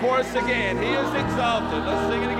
chorus again. He is exalted. Let's sing it again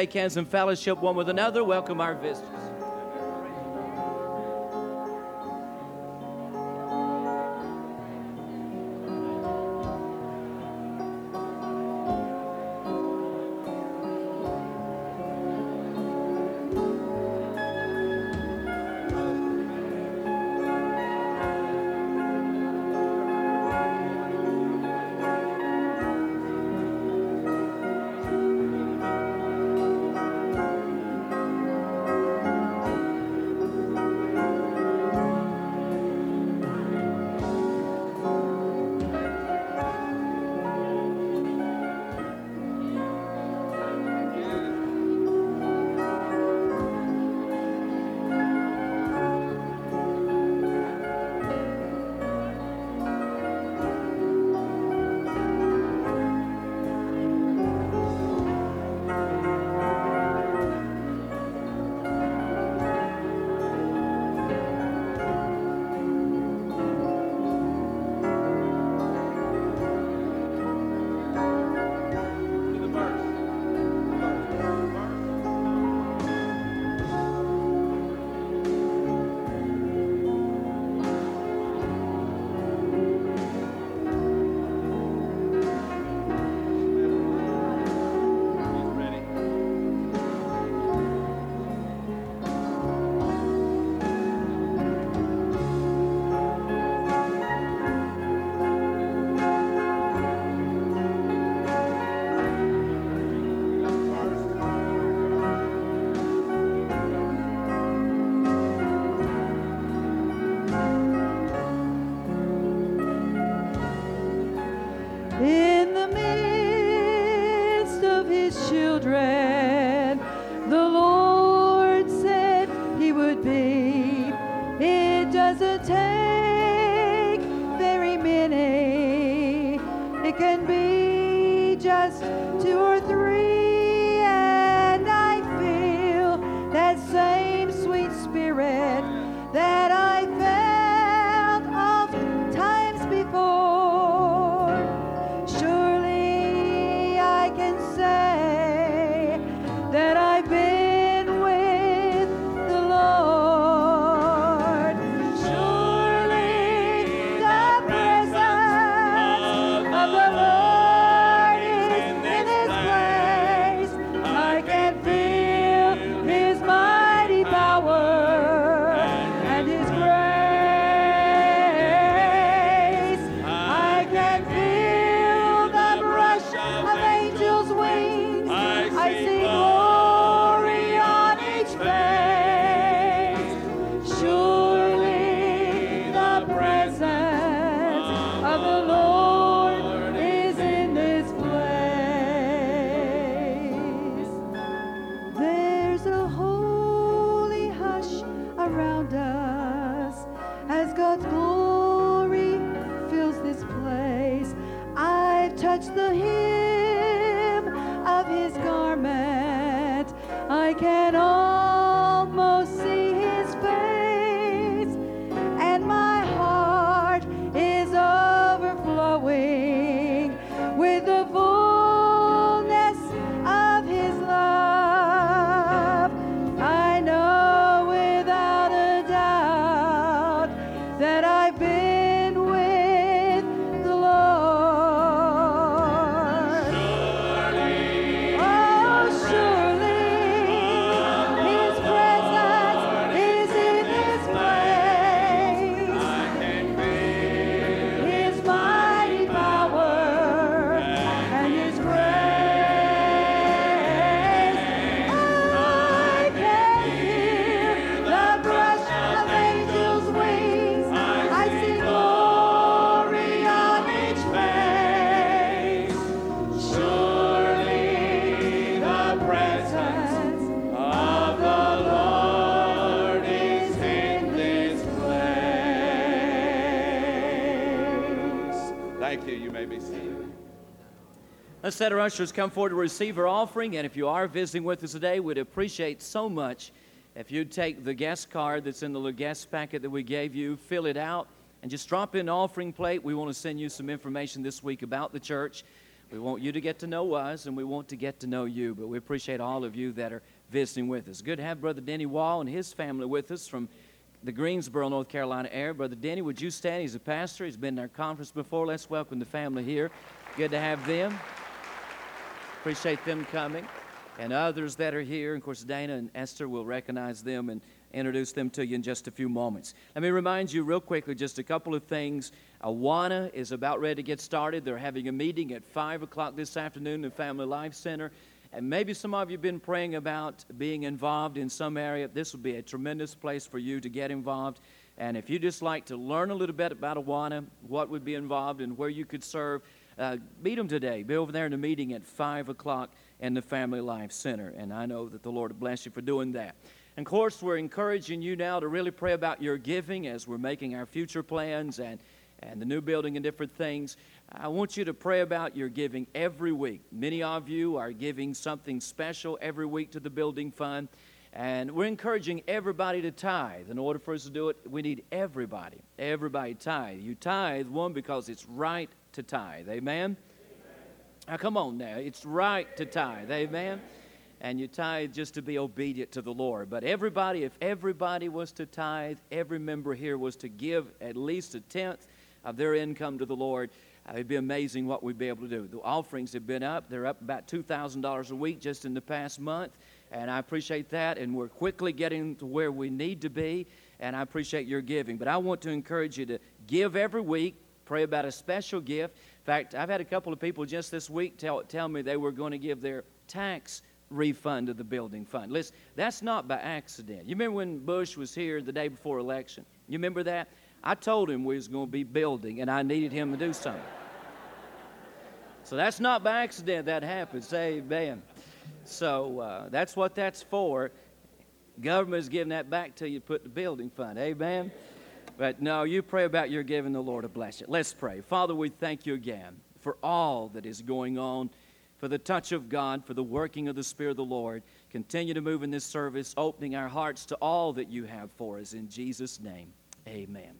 shake hands, and fellowship one with another. Welcome our visitors. Let's let our ushers come forward to receive our offering. And if you are visiting with us today, we'd appreciate so much if you'd take the guest card that's in the little guest packet that we gave you, fill it out, and just drop in an offering plate. We want to send you some information this week about the church. We want you to get to know us, and we want to get to know you. But we appreciate all of you that are visiting with us. Good to have Brother Denny Wall and his family with us from the Greensboro, North Carolina area. Brother Denny, would you stand? He's a pastor. He's been in our conference before. Let's welcome the family here. Good to have them. Appreciate them coming. And others that are here. Of course, Dana and Esther will recognize them and introduce them to you in just a few moments. Let me remind you, real quickly, just a couple of things. Awana is about ready to get started. They're having a meeting at 5 o'clock this afternoon in Family Life Center. And maybe some of you have been praying about being involved in some area. This would be a tremendous place for you to get involved. And if you just like to learn a little bit about Awana, what would be involved and where you could serve, uh, meet them today. Be over there in the meeting at 5 o'clock in the Family Life Center. And I know that the Lord will bless you for doing that. And of course, we're encouraging you now to really pray about your giving as we're making our future plans and, and the new building and different things. I want you to pray about your giving every week. Many of you are giving something special every week to the building fund. And we're encouraging everybody to tithe. In order for us to do it, we need everybody. Everybody tithe. You tithe, one, because it's right to tithe. Amen? Amen. Now, come on now. It's right to tithe. Amen? And you tithe just to be obedient to the Lord. But everybody, if everybody was to tithe, every member here was to give at least a tenth of their income to the Lord, uh, it'd be amazing what we'd be able to do. The offerings have been up. They're up about $2,000 a week just in the past month. And I appreciate that. And we're quickly getting to where we need to be. And I appreciate your giving. But I want to encourage you to give every week. Pray about a special gift. In fact, I've had a couple of people just this week tell, tell me they were going to give their tax refund to the building fund. Listen, that's not by accident. You remember when Bush was here the day before election? You remember that? I told him we was going to be building and I needed him to do something. So that's not by accident that happened. Say amen. So uh, that's what that's for. Government is giving that back to you to put the building fund. Amen. But no, you pray about your giving, the Lord to bless you. Let's pray. Father, we thank you again for all that is going on, for the touch of God, for the working of the Spirit of the Lord. Continue to move in this service, opening our hearts to all that you have for us. In Jesus' name, amen.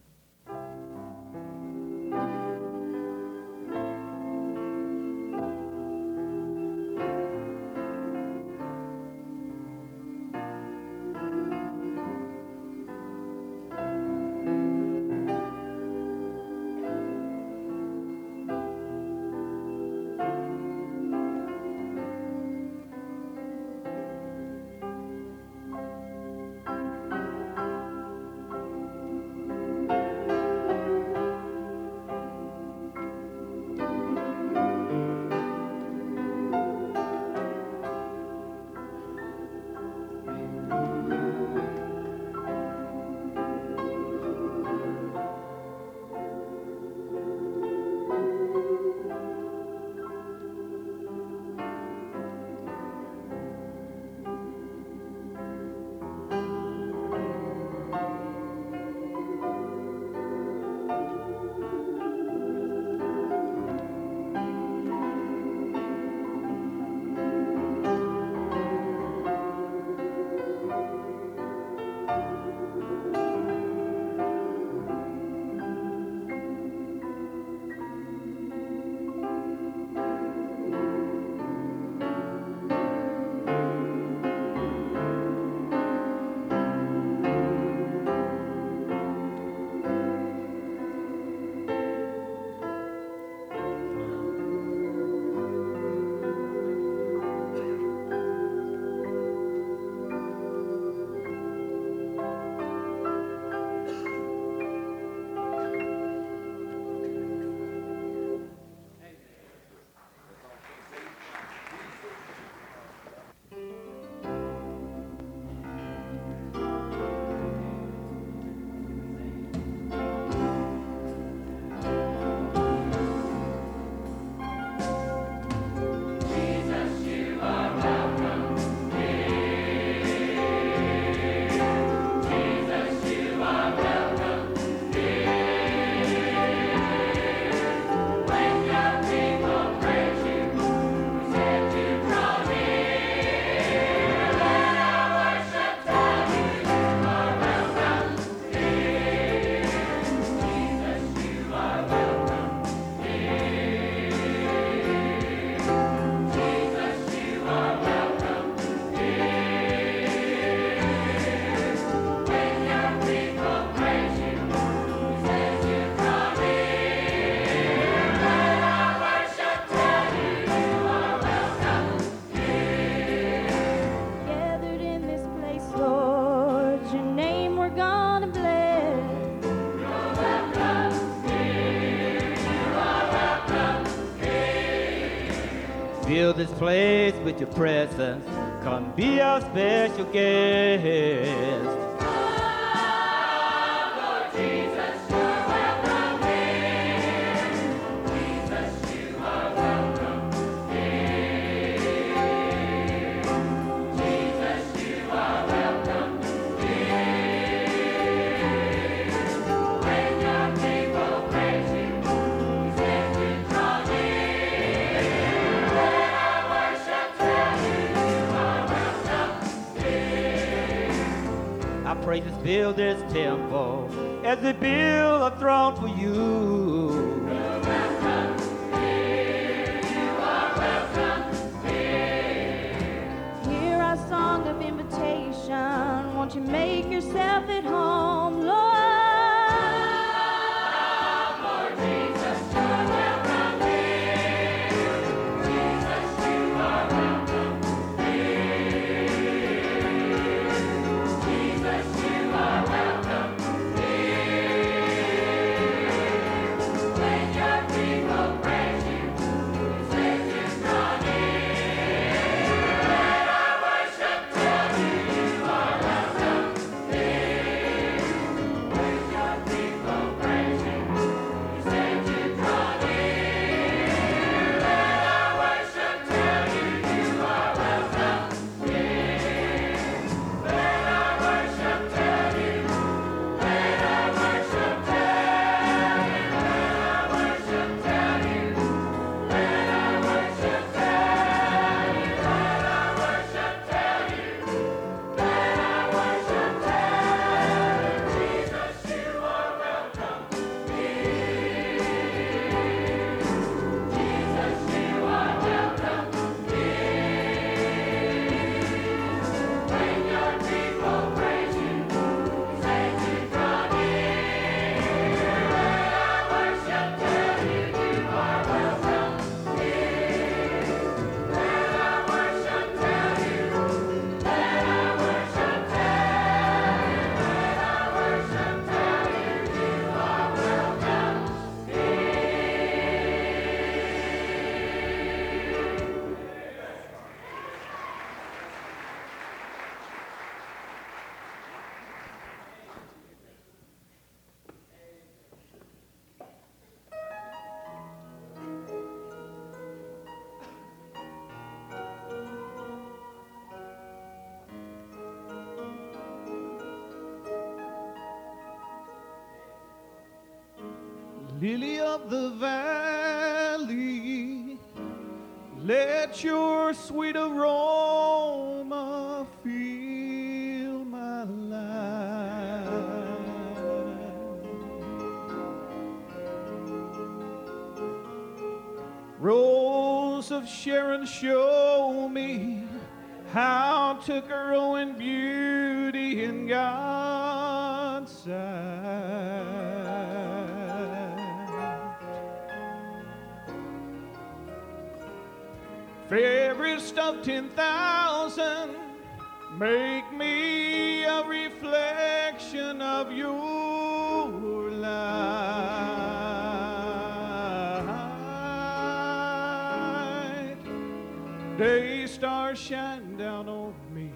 Place with your presence. Come be our special guest. Build this temple as they build Lily of the valley, let your sweet make me a reflection of your light. Day star shine down on me.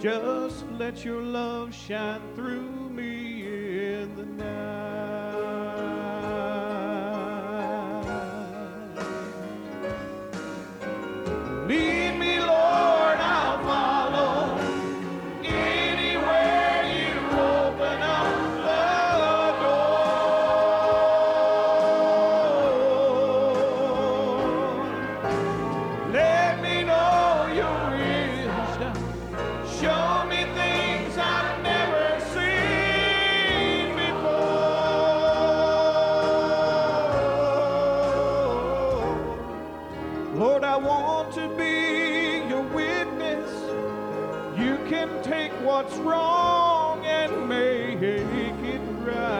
Just let your love shine what's wrong and make it right.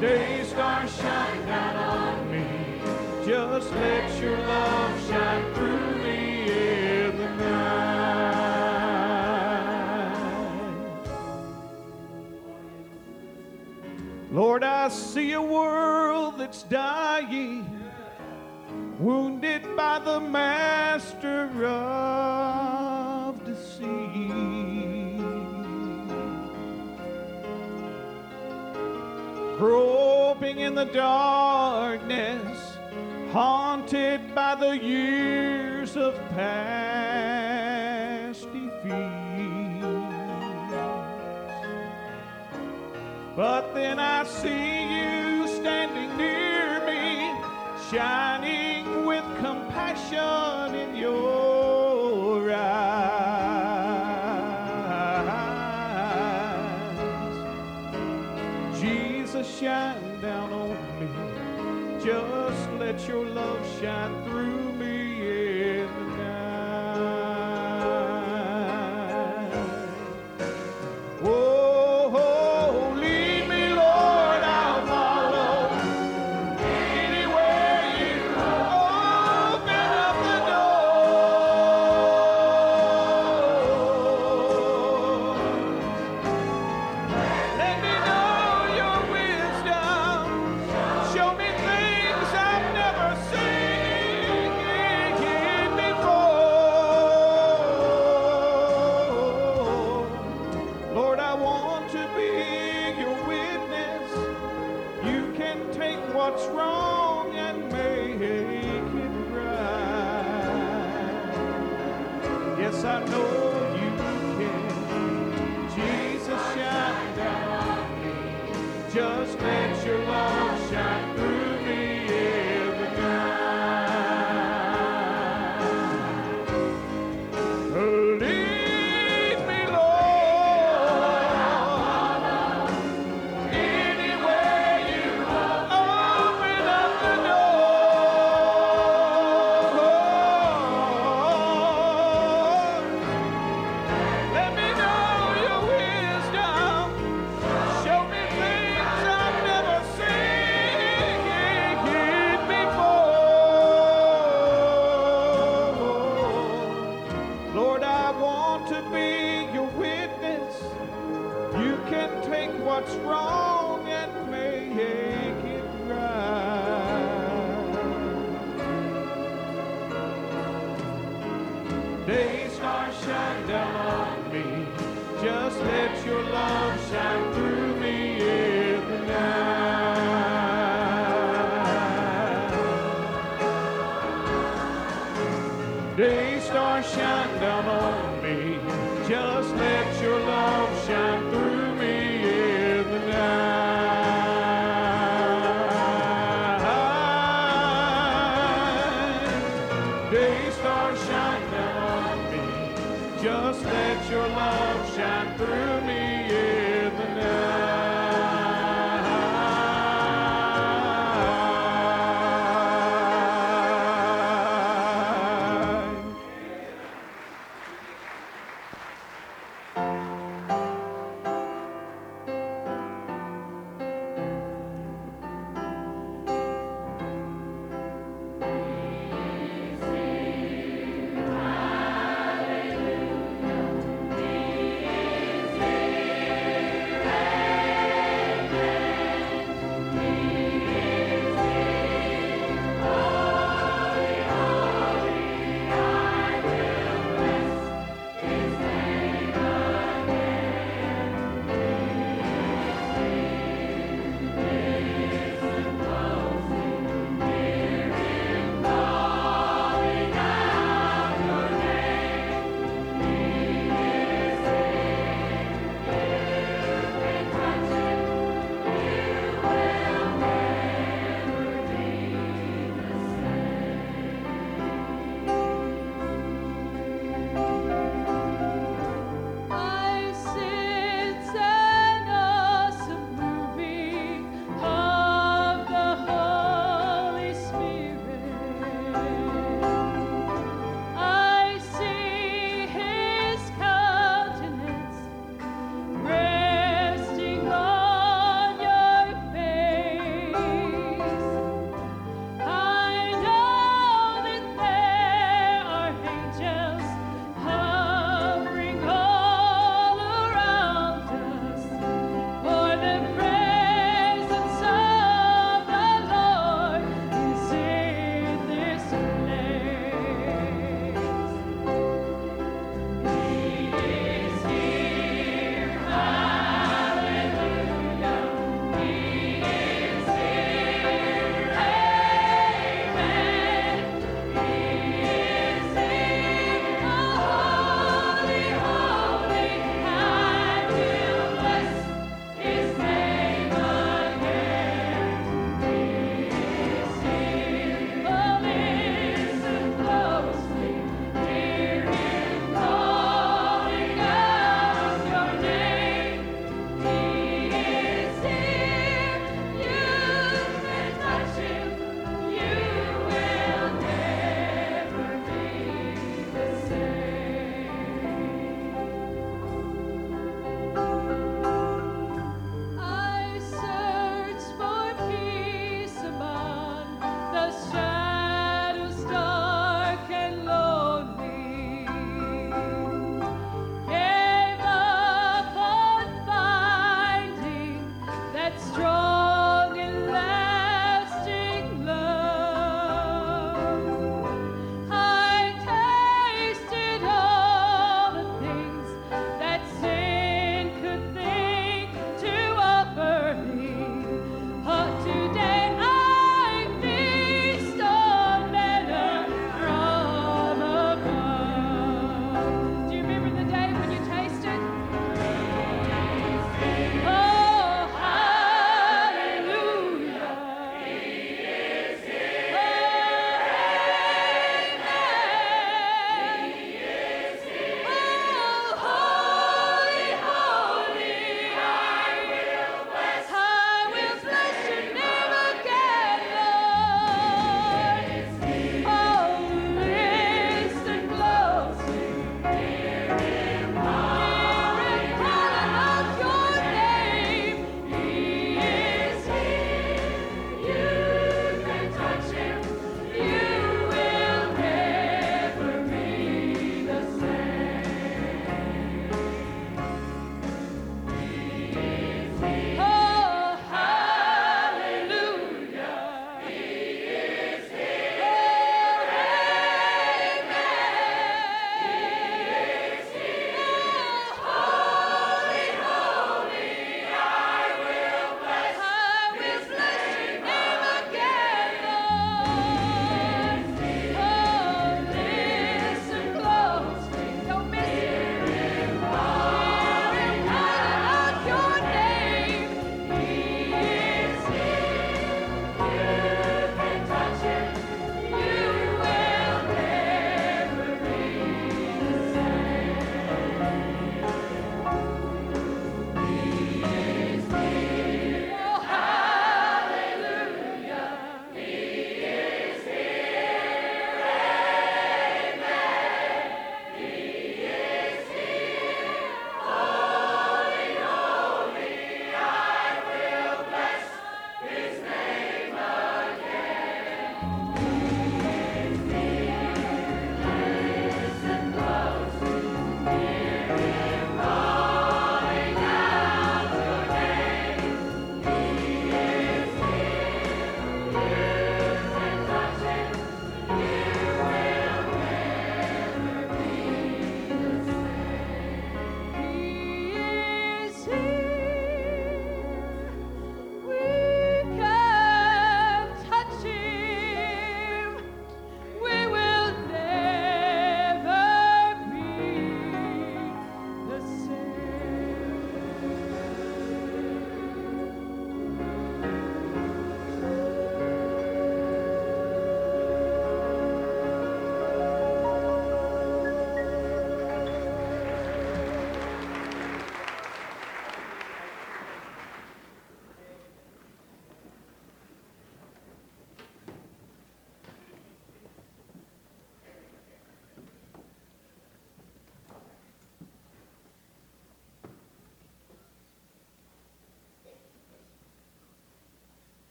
Day star shine down on me. Just let your love shine through me in the night. Lord, I see you master of deceit. Groping in the darkness, haunted by the years of past defeats. But then I see you standing near me, shining salvation in your eyes. Jesus, shine down on me. Just let your love shine through.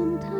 Sometimes my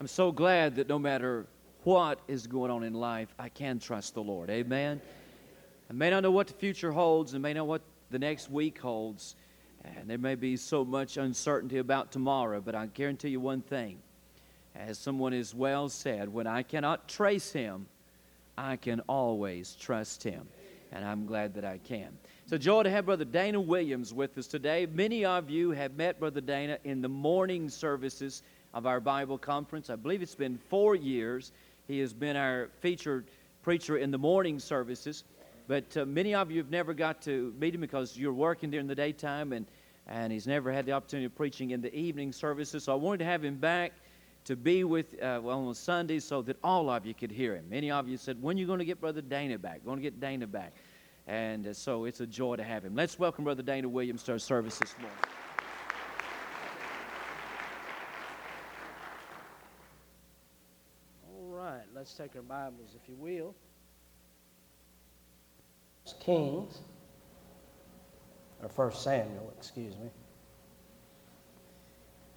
I'm so glad that no matter what is going on in life, I can trust the Lord. Amen. I may not know what the future holds and may not know what the next week holds, and there may be so much uncertainty about tomorrow, but I guarantee you one thing. As someone has well said, when I cannot trace him, I can always trust him. And I'm glad that I can. A joy to have Brother Dana Williams with us today. Many of you have met Brother Dana in the morning services of our Bible conference. I believe it's been four years. He has been our featured preacher in the morning services. But uh, many of you have never got to meet him because you're working during the daytime, and, and he's never had the opportunity of preaching in the evening services. So I wanted to have him back to be with uh, well, on Sunday so that all of you could hear him. Many of you said, When are you going to get Brother Dana back? Going to get Dana back. And uh, so it's a joy to have him. Let's welcome Brother Dana Williams to our service this morning. All right, let's take our Bibles, if you will. Kings, or First Samuel, excuse me,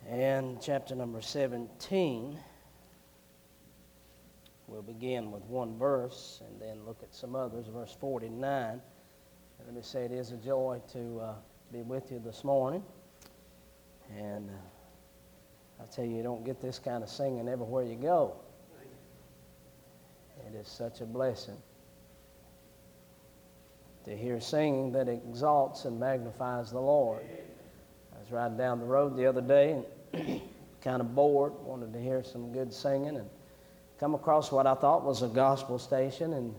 and chapter number 17. We'll begin with one verse and then look at some others, verse 49. Let me say it is a joy to uh, be with you this morning. And uh, I tell you, you don't get this kind of singing everywhere you go. It is such a blessing to hear singing that exalts and magnifies the Lord. I was riding down the road the other day and kind of bored, wanted to hear some good singing, and come across what I thought was a gospel station, and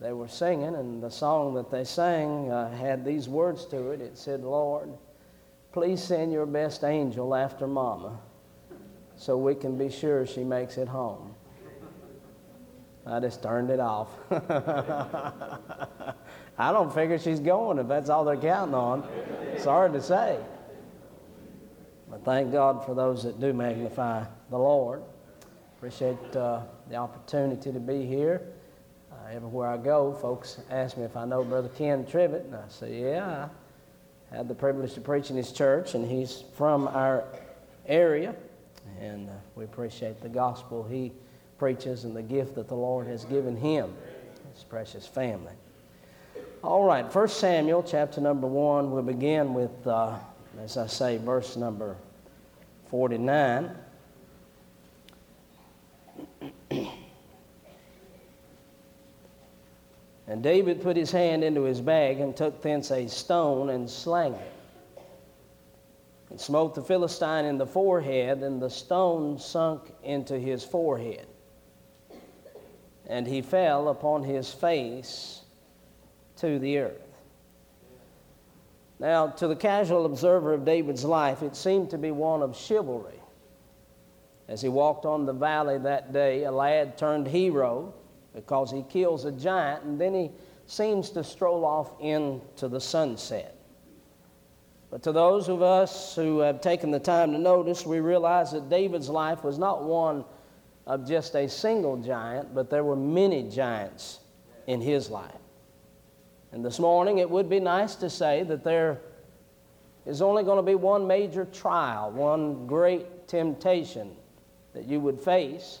they were singing, and the song that they sang uh, had these words to it. It said, Lord, please send your best angel after Mama so we can be sure she makes it home. I just turned it off. I don't figure she's going if that's all they're counting on. Hard to say. But thank God for those that do magnify the Lord. Appreciate uh, the opportunity to be here. Uh, everywhere I go, folks ask me if I know Brother Ken Tribbett, and I say, yeah. I had the privilege to preach in his church, and he's from our area, and uh, we appreciate the gospel he preaches and the gift that the Lord has given him, his precious family. All right, 1 Samuel chapter number 1, we'll begin with, uh, as I say, verse number 49. and David put his hand into his bag and took thence a stone and slang it. And smote the Philistine in the forehead, and the stone sunk into his forehead. And he fell upon his face to the earth. Now, to the casual observer of David's life, it seemed to be one of chivalry. As he walked on the valley that day, a lad turned hero because he kills a giant, and then he seems to stroll off into the sunset. But to those of us who have taken the time to notice, we realize that David's life was not one of just a single giant, but there were many giants in his life. And this morning, it would be nice to say that there is only going to be one major trial, one great temptation that you would face.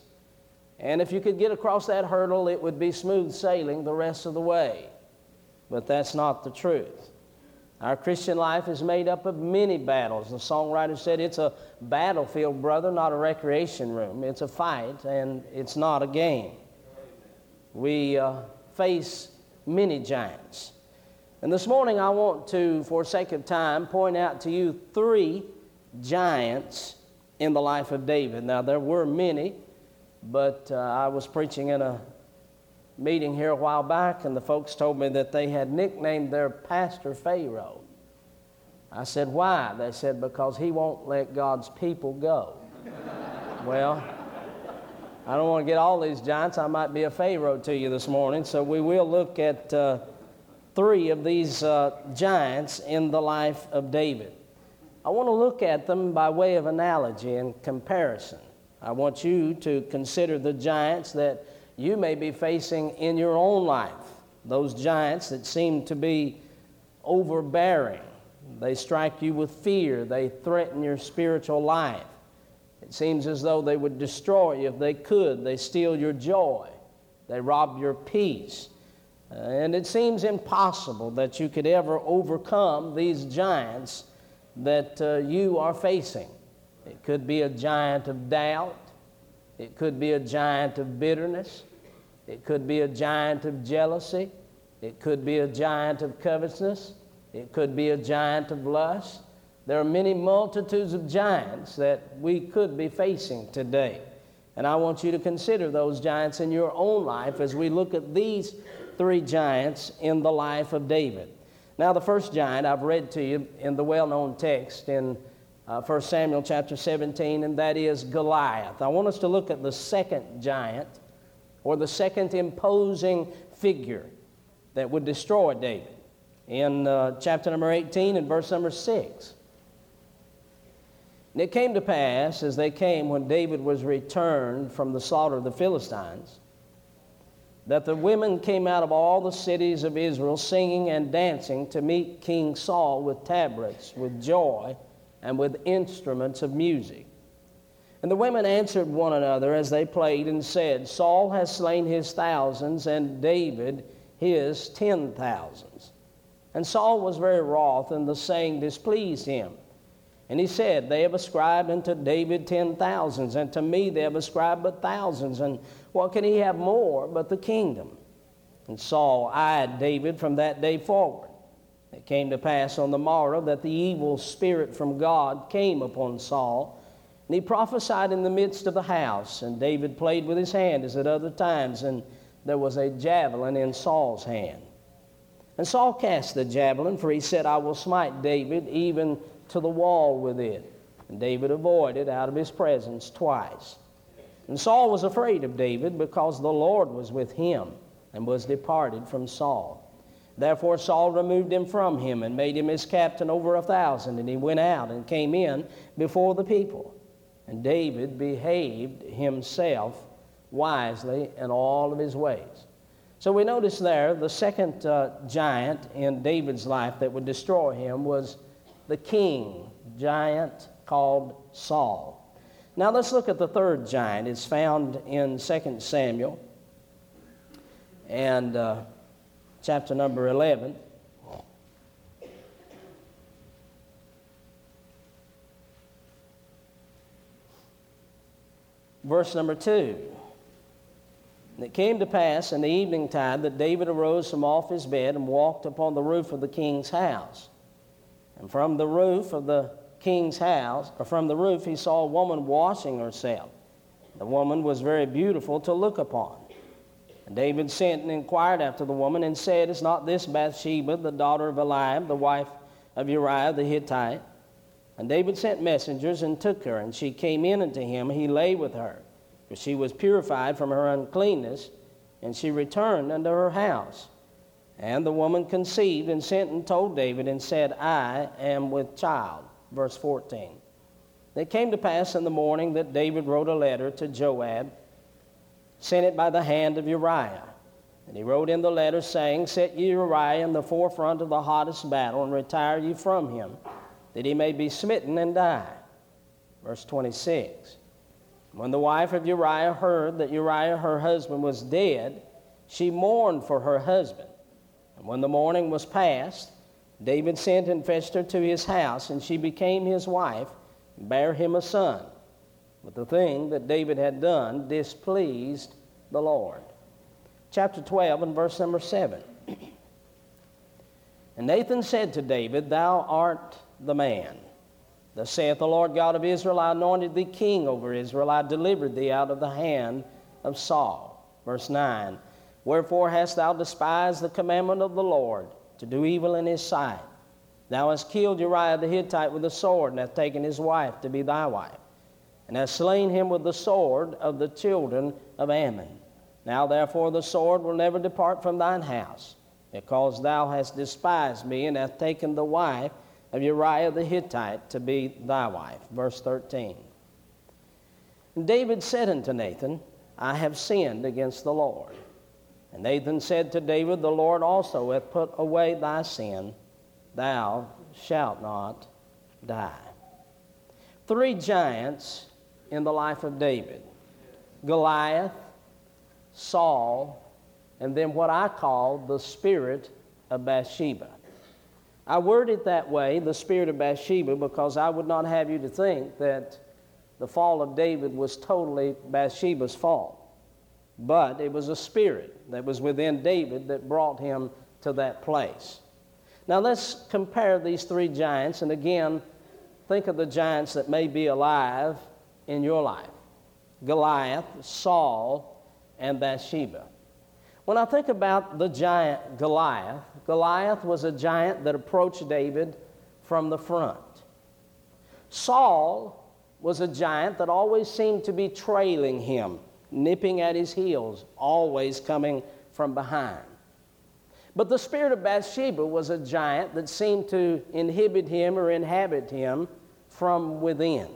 And if you could get across that hurdle, it would be smooth sailing the rest of the way. But that's not the truth. Our Christian life is made up of many battles. The songwriter said it's a battlefield, brother, not a recreation room. It's a fight, and it's not a game. We uh, face many giants. And this morning, I want to, for sake of time, point out to you three giants in the life of David. Now, there were many, but uh, I was preaching in a meeting here a while back, and the folks told me that they had nicknamed their pastor Pharaoh. I said, Why? They said, Because he won't let God's people go. well, I don't want to get all these giants. I might be a Pharaoh to you this morning. So we will look at uh, three of these uh, giants in the life of David. I want to look at them by way of analogy and comparison. I want you to consider the giants that you may be facing in your own life, those giants that seem to be overbearing. They strike you with fear, they threaten your spiritual life. It seems as though they would destroy you if they could. They steal your joy, they rob your peace. And it seems impossible that you could ever overcome these giants that uh, you are facing. It could be a giant of doubt, it could be a giant of bitterness, it could be a giant of jealousy, it could be a giant of covetousness, it could be a giant of lust. There are many multitudes of giants that we could be facing today. And I want you to consider those giants in your own life as we look at these three giants in the life of David. Now, the first giant I've read to you in the well known text in uh, 1 Samuel chapter 17, and that is Goliath. I want us to look at the second giant, or the second imposing figure that would destroy David, in uh, chapter number 18 and verse number 6. And it came to pass, as they came when David was returned from the slaughter of the Philistines, that the women came out of all the cities of Israel singing and dancing to meet King Saul with tabrets, with joy, and with instruments of music. And the women answered one another as they played and said, Saul has slain his thousands, and David his ten thousands. And Saul was very wroth, and the saying displeased him. And he said, They have ascribed unto David ten thousands, and to me they have ascribed but thousands. And what can he have more but the kingdom? And Saul eyed David from that day forward. It came to pass on the morrow that the evil spirit from God came upon Saul, and he prophesied in the midst of the house. And David played with his hand as at other times, and there was a javelin in Saul's hand. And Saul cast the javelin, for he said, I will smite David even to the wall with it. And David avoided out of his presence twice. And Saul was afraid of David because the Lord was with him and was departed from Saul. Therefore Saul removed him from him and made him his captain over a thousand. And he went out and came in before the people. And David behaved himself wisely in all of his ways. So we notice there the second uh, giant in David's life that would destroy him was the king giant called Saul. Now let's look at the third giant. It's found in 2 Samuel and uh, chapter number 11. Verse number 2. And it came to pass in the evening time that David arose from off his bed and walked upon the roof of the king's house. And from the roof of the king's house, or from the roof, he saw a woman washing herself. The woman was very beautiful to look upon. And David sent and inquired after the woman and said, Is not this Bathsheba, the daughter of Eliab, the wife of Uriah the Hittite? And David sent messengers and took her, and she came in unto him. He lay with her, for she was purified from her uncleanness, and she returned unto her house. And the woman conceived and sent and told David and said, I am with child. Verse 14. It came to pass in the morning that David wrote a letter to Joab, sent it by the hand of Uriah. And he wrote in the letter, saying, Set Uriah in the forefront of the hottest battle, and retire ye from him, that he may be smitten and die. Verse 26. When the wife of Uriah heard that Uriah her husband was dead, she mourned for her husband. And when the morning was past, David sent and fetched her to his house, and she became his wife, and bare him a son. But the thing that David had done displeased the Lord. Chapter 12 and verse number 7. And Nathan said to David, Thou art the man. Thus saith the Lord God of Israel, I anointed thee king over Israel, I delivered thee out of the hand of Saul. Verse 9. Wherefore hast thou despised the commandment of the Lord to do evil in his sight? Thou hast killed Uriah the Hittite with a sword, and hast taken his wife to be thy wife, and hast slain him with the sword of the children of Ammon. Now therefore the sword will never depart from thine house, because thou hast despised me, and hast taken the wife of Uriah the Hittite to be thy wife. Verse 13. And David said unto Nathan, I have sinned against the Lord. And Nathan said to David, The Lord also hath put away thy sin, thou shalt not die. Three giants in the life of David Goliath, Saul, and then what I call the spirit of Bathsheba. I word it that way, the spirit of Bathsheba, because I would not have you to think that the fall of David was totally Bathsheba's fault. But it was a spirit that was within David that brought him to that place. Now let's compare these three giants, and again, think of the giants that may be alive in your life Goliath, Saul, and Bathsheba. When I think about the giant Goliath, Goliath was a giant that approached David from the front. Saul was a giant that always seemed to be trailing him, nipping at his heels, always coming from behind. But the spirit of Bathsheba was a giant that seemed to inhibit him or inhabit him from within.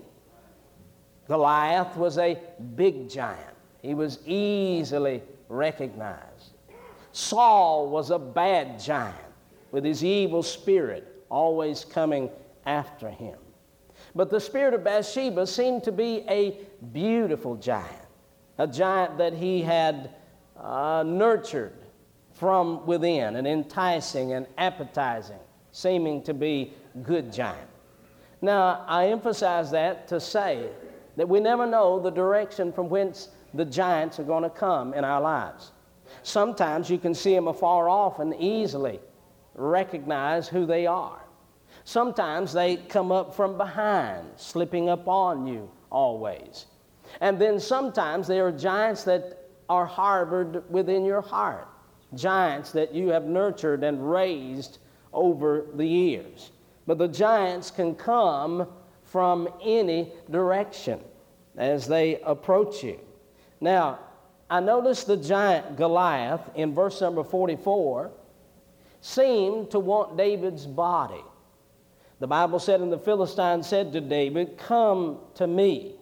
Goliath was a big giant, he was easily recognized. Saul was a bad giant with his evil spirit always coming after him. But the spirit of Bathsheba seemed to be a beautiful giant, a giant that he had uh, nurtured from within, an enticing and appetizing, seeming to be good giant. Now, I emphasize that to say that we never know the direction from whence the giants are going to come in our lives. Sometimes you can see them afar off and easily recognize who they are. Sometimes they come up from behind, slipping up on you always. And then sometimes there are giants that are harbored within your heart, giants that you have nurtured and raised over the years. But the giants can come from any direction as they approach you. Now, I notice the giant Goliath in verse number 44 seemed to want David's body. The Bible said, And the Philistine said to David, Come to me,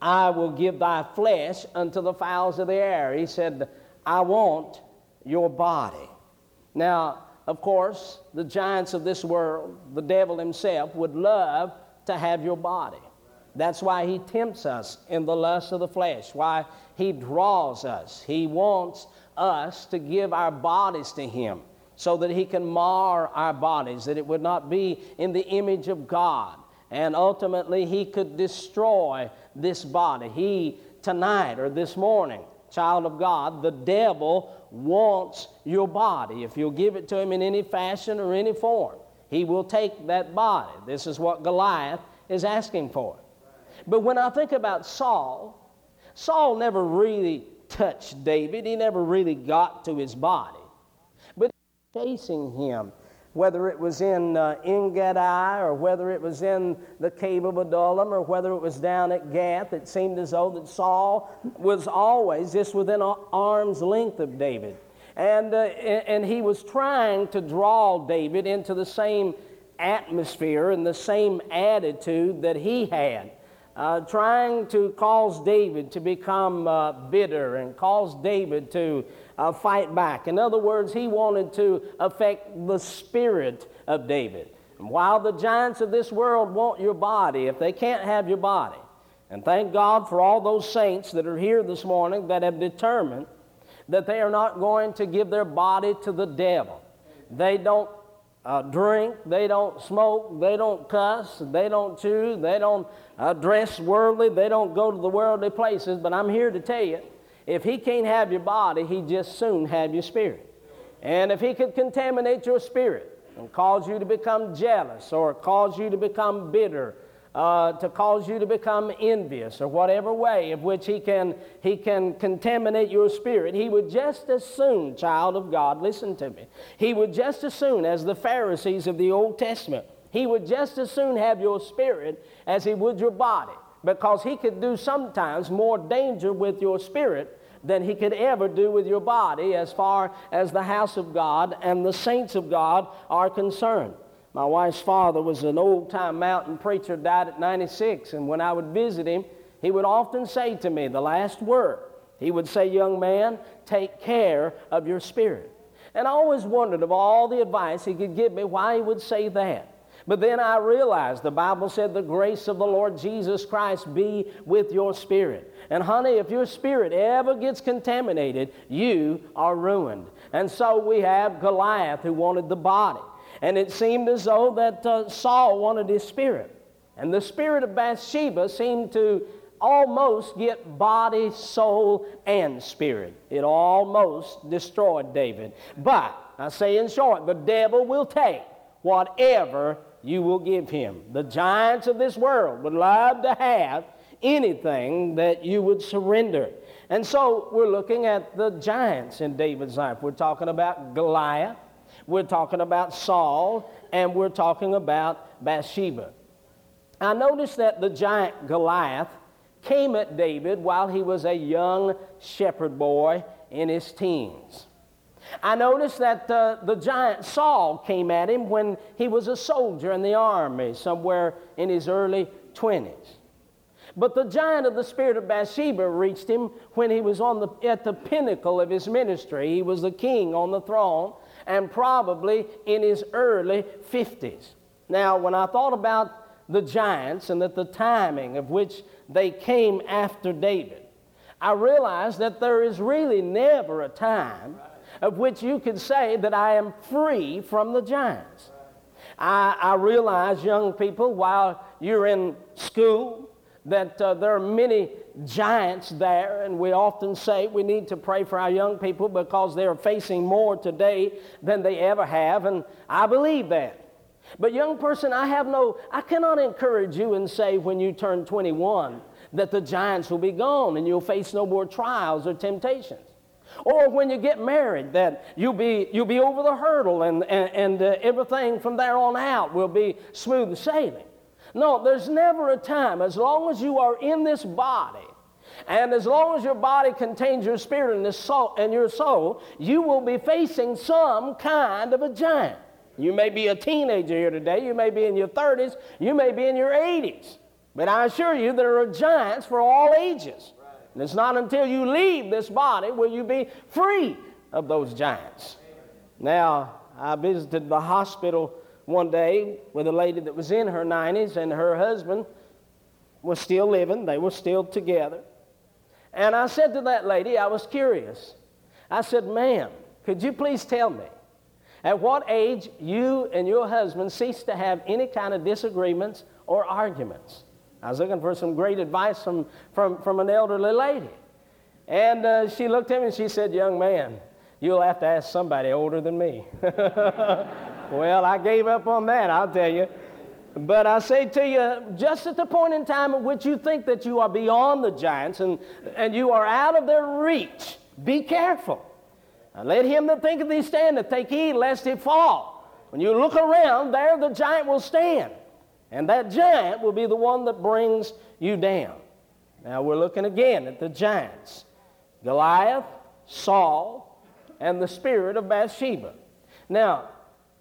I will give thy flesh unto the fowls of the air. He said, I want your body. Now, of course, the giants of this world, the devil himself, would love to have your body. That's why he tempts us in the lust of the flesh, why he draws us. He wants us to give our bodies to him so that he can mar our bodies, that it would not be in the image of God. And ultimately, he could destroy this body. He, tonight or this morning, child of God, the devil wants your body. If you'll give it to him in any fashion or any form, he will take that body. This is what Goliath is asking for. But when I think about Saul, Saul never really touched David, he never really got to his body. But chasing him, whether it was in uh, En-gedi or whether it was in the cave of Adullam or whether it was down at Gath, it seemed as though that Saul was always just within arm's length of David. And, uh, and he was trying to draw David into the same atmosphere and the same attitude that he had uh, trying to cause David to become uh, bitter and cause David to uh, fight back. In other words, he wanted to affect the spirit of David. And while the giants of this world want your body, if they can't have your body, and thank God for all those saints that are here this morning that have determined that they are not going to give their body to the devil. They don't uh, drink, they don't smoke, they don't cuss, they don't chew, they don't uh, dress worldly, they don't go to the worldly places. But I'm here to tell you if he can't have your body, he just soon have your spirit. And if he could contaminate your spirit and cause you to become jealous or cause you to become bitter uh, to cause you to become envious or whatever way of which he can, he can contaminate your spirit, he would just as soon, child of God, listen to me, he would just as soon as the Pharisees of the Old Testament, he would just as soon have your spirit as he would your body because he could do sometimes more danger with your spirit than he could ever do with your body as far as the house of God and the saints of God are concerned. My wife's father was an old time mountain preacher, died at 96, and when I would visit him, he would often say to me the last word. He would say, Young man, take care of your spirit. And I always wondered of all the advice he could give me why he would say that. But then I realized the Bible said the grace of the Lord Jesus Christ be with your spirit. And honey, if your spirit ever gets contaminated, you are ruined. And so we have Goliath who wanted the body. And it seemed as though that uh, Saul wanted his spirit. And the spirit of Bathsheba seemed to almost get body, soul, and spirit. It almost destroyed David. But I say in short, the devil will take whatever you will give him. The giants of this world would love to have anything that you would surrender. And so we're looking at the giants in David's life. We're talking about Goliath, we're talking about Saul, and we're talking about Bathsheba. I noticed that the giant Goliath came at David while he was a young shepherd boy in his teens. I noticed that uh, the giant Saul came at him when he was a soldier in the army, somewhere in his early 20s. But the giant of the spirit of Bathsheba reached him when he was on the, at the pinnacle of his ministry. He was the king on the throne and probably in his early 50s. Now, when I thought about the giants and that the timing of which they came after David, I realized that there is really never a time of which you could say that I am free from the giants. I, I realize, young people, while you're in school, that uh, there are many giants there, and we often say we need to pray for our young people because they are facing more today than they ever have, and I believe that. But, young person, I have no, I cannot encourage you and say when you turn 21 that the giants will be gone and you'll face no more trials or temptations. Or when you get married, that you'll be, you'll be over the hurdle and, and, and uh, everything from there on out will be smooth sailing. No, there's never a time, as long as you are in this body, and as long as your body contains your spirit and, soul, and your soul, you will be facing some kind of a giant. You may be a teenager here today, you may be in your 30s, you may be in your 80s. But I assure you, there are giants for all ages. And it's not until you leave this body will you be free of those giants. Now, I visited the hospital one day with a lady that was in her 90s, and her husband was still living. They were still together. And I said to that lady, I was curious. I said, Ma'am, could you please tell me at what age you and your husband ceased to have any kind of disagreements or arguments? I was looking for some great advice from, from, from an elderly lady. And uh, she looked at me and she said, Young man, you'll have to ask somebody older than me. well, I gave up on that, I'll tell you. But I say to you, just at the point in time at which you think that you are beyond the giants and, and you are out of their reach, be careful. And let him that thinketh he standeth take heed lest he fall. When you look around, there the giant will stand. And that giant will be the one that brings you down. Now we're looking again at the giants Goliath, Saul, and the spirit of Bathsheba. Now,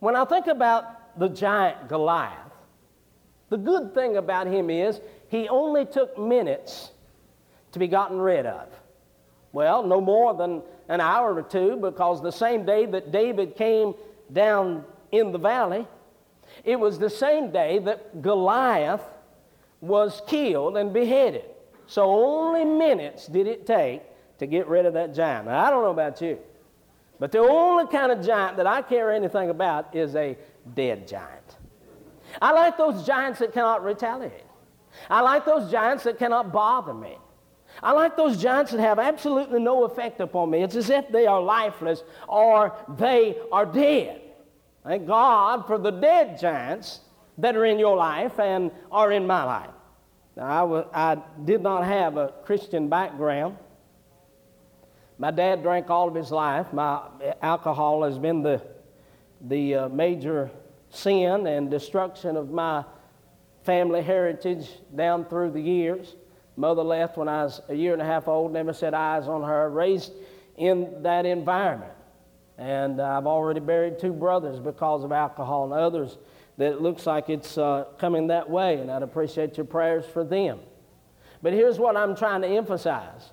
when I think about the giant Goliath, the good thing about him is he only took minutes to be gotten rid of. Well, no more than an hour or two, because the same day that David came down in the valley, it was the same day that Goliath was killed and beheaded. So only minutes did it take to get rid of that giant. Now, I don't know about you, but the only kind of giant that I care anything about is a dead giant. I like those giants that cannot retaliate. I like those giants that cannot bother me. I like those giants that have absolutely no effect upon me. It's as if they are lifeless or they are dead. Thank God for the dead giants that are in your life and are in my life. Now, I, did not have a Christian background. My dad drank all of his life. My alcohol has been the, the uh, major sin and destruction of my family heritage down through the years. Mother left when I was a year and a half old, never set eyes on her, raised in that environment. And I've already buried two brothers because of alcohol and others that it looks like it's uh, coming that way, and I'd appreciate your prayers for them. But here's what I'm trying to emphasize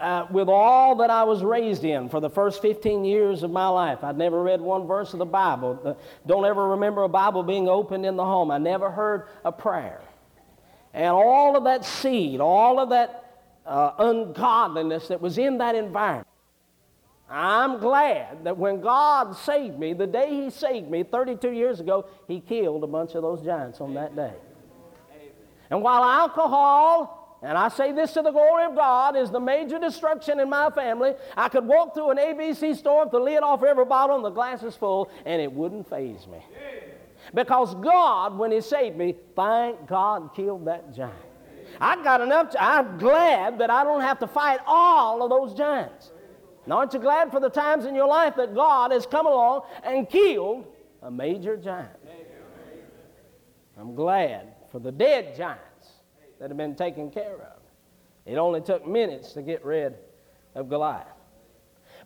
uh, with all that I was raised in for the first 15 years of my life, I'd never read one verse of the Bible. Don't ever remember a Bible being opened in the home. I never heard a prayer. And all of that seed, all of that uh, ungodliness that was in that environment, I'm glad that when God saved me, the day He saved me 32 years ago, He killed a bunch of those giants on that day. And while alcohol, and I say this to the glory of God, is the major destruction in my family, I could walk through an ABC store with the lid off every bottle and the glass is full, and it wouldn't faze me. Because God, when He saved me, thank God, killed that giant. I got enough, I'm glad that I don't have to fight all of those giants. Now, aren't you glad for the times in your life that God has come along and killed a major giant? I'm glad for the dead giants that had been taken care of. It only took minutes to get rid of Goliath.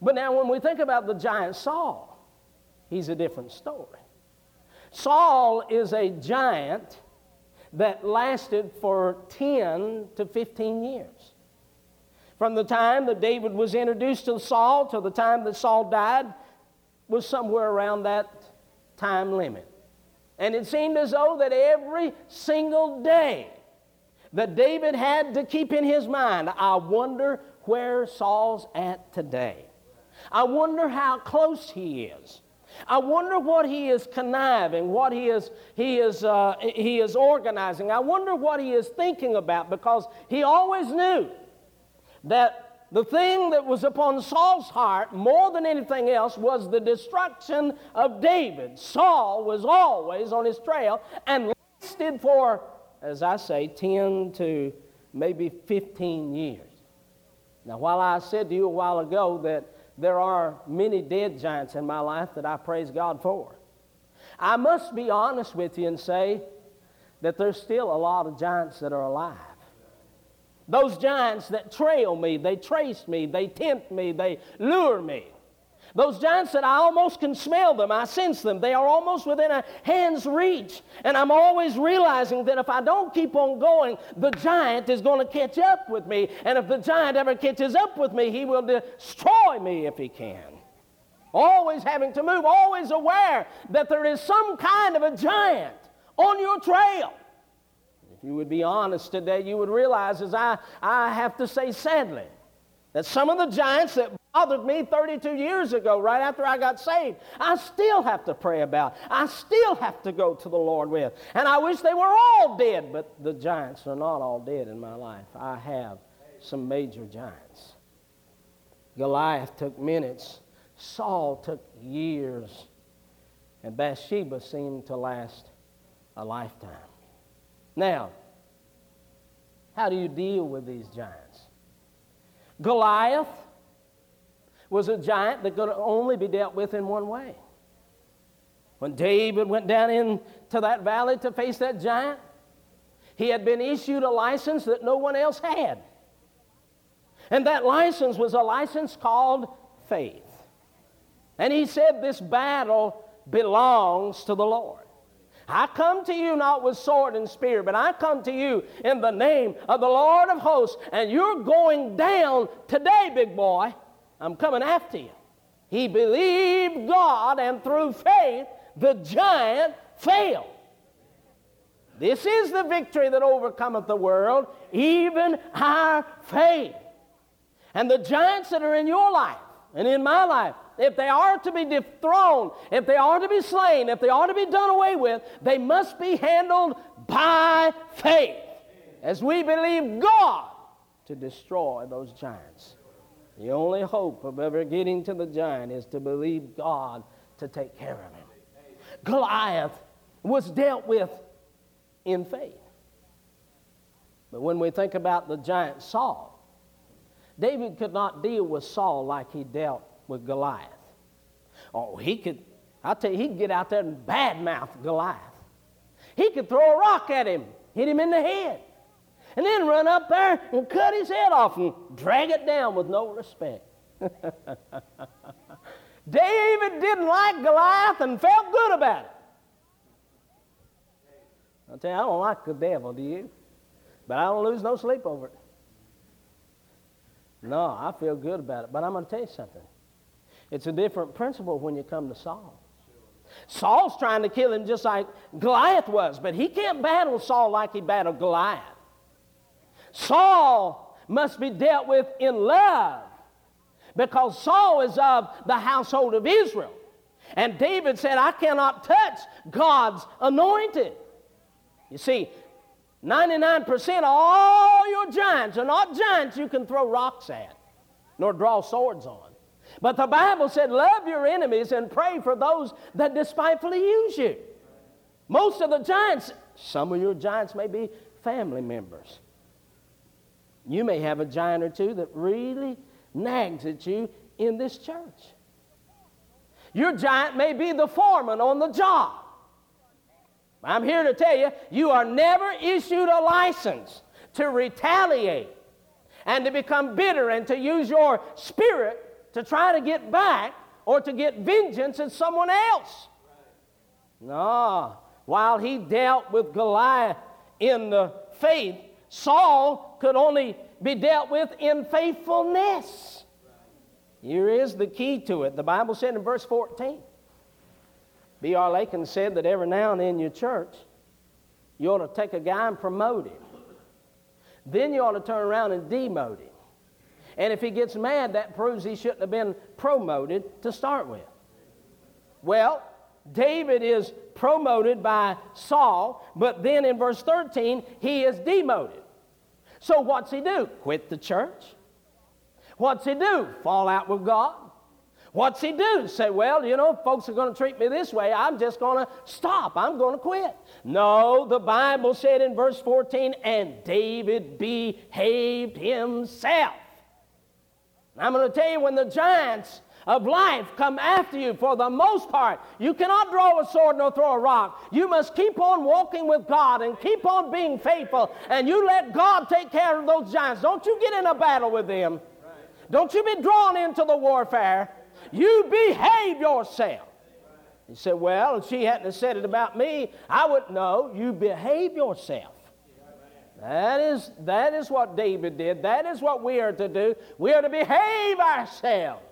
But now, when we think about the giant Saul, he's a different story. Saul is a giant that lasted for 10 to 15 years. From the time that David was introduced to Saul to the time that Saul died was somewhere around that time limit. And it seemed as though that every single day that David had to keep in his mind, I wonder where Saul's at today. I wonder how close he is. I wonder what he is conniving, what he is, he is, uh, he is organizing. I wonder what he is thinking about because he always knew that the thing that was upon Saul's heart more than anything else was the destruction of David. Saul was always on his trail and lasted for, as I say, 10 to maybe 15 years. Now, while I said to you a while ago that there are many dead giants in my life that I praise God for, I must be honest with you and say that there's still a lot of giants that are alive. Those giants that trail me, they trace me, they tempt me, they lure me. Those giants that I almost can smell them, I sense them, they are almost within a hand's reach. And I'm always realizing that if I don't keep on going, the giant is going to catch up with me. And if the giant ever catches up with me, he will destroy me if he can. Always having to move, always aware that there is some kind of a giant on your trail If you would be honest today, you would realize, as I, I have to say sadly, that some of the giants that bothered me 32 years ago, right after I got saved, I still have to pray about. I still have to go to the Lord with. And I wish they were all dead, but the giants are not all dead in my life. I have some major giants. Goliath took minutes, Saul took years, and Bathsheba seemed to last a lifetime. Now, how do you deal with these giants? Goliath was a giant that could only be dealt with in one way. When David went down into that valley to face that giant, he had been issued a license that no one else had. And that license was a license called faith. And he said, This battle belongs to the Lord. I come to you not with sword and spear, but I come to you in the name of the Lord of hosts, and you're going down today, big boy. I'm coming after you. He believed God, and through faith, the giant failed. This is the victory that overcometh the world, even our faith. And the giants that are in your life and in my life, if they are to be dethroned, if they are to be slain, if they are to be done away with, they must be handled by faith as we believe God to destroy those giants. The only hope of ever getting to the giant is to believe God to take care of him. Goliath was dealt with in faith. But when we think about the giant Saul, David could not deal with Saul like he dealt with Goliath. Oh, he could, I'll tell you, he could get out there and badmouth Goliath. He could throw a rock at him, hit him in the head, and then run up there and cut his head off and drag it down with no respect. David didn't like Goliath and felt good about it. I'll tell you, I don't like the devil, do you? But I don't lose no sleep over it. No, I feel good about it. But I'm going to tell you something. It's a different principle when you come to Saul. Saul's trying to kill him just like Goliath was, but he can't battle Saul like he battled Goliath. Saul must be dealt with in love because Saul is of the household of Israel. And David said, I cannot touch God's anointed. You see, 99% of all your giants are not giants you can throw rocks at, nor draw swords on. But the Bible said, Love your enemies and pray for those that despitefully use you. Most of the giants, some of your giants may be family members. You may have a giant or two that really nags at you in this church. Your giant may be the foreman on the job. I'm here to tell you, you are never issued a license to retaliate and to become bitter and to use your spirit to try to get back or to get vengeance at someone else. No. While he dealt with Goliath in the faith, Saul could only be dealt with in faithfulness. Here is the key to it. The Bible said in verse 14 B.R. Lakin said that every now and then in your church, you ought to take a guy and promote him. Then you ought to turn around and demote him. And if he gets mad, that proves he shouldn't have been promoted to start with. Well, David is promoted by Saul, but then in verse 13, he is demoted. So what's he do? Quit the church? What's he do? Fall out with God? What's he do? Say, well, you know, folks are going to treat me this way. I'm just going to stop. I'm going to quit. No, the Bible said in verse 14, and David behaved himself. I'm going to tell you when the giants of life come after you for the most part. You cannot draw a sword nor throw a rock. You must keep on walking with God and keep on being faithful, and you let God take care of those giants. Don't you get in a battle with them. Don't you be drawn into the warfare. You behave yourself. He said, Well, if she hadn't said it about me, I wouldn't know. You behave yourself. That is, that is what David did. That is what we are to do. We are to behave ourselves.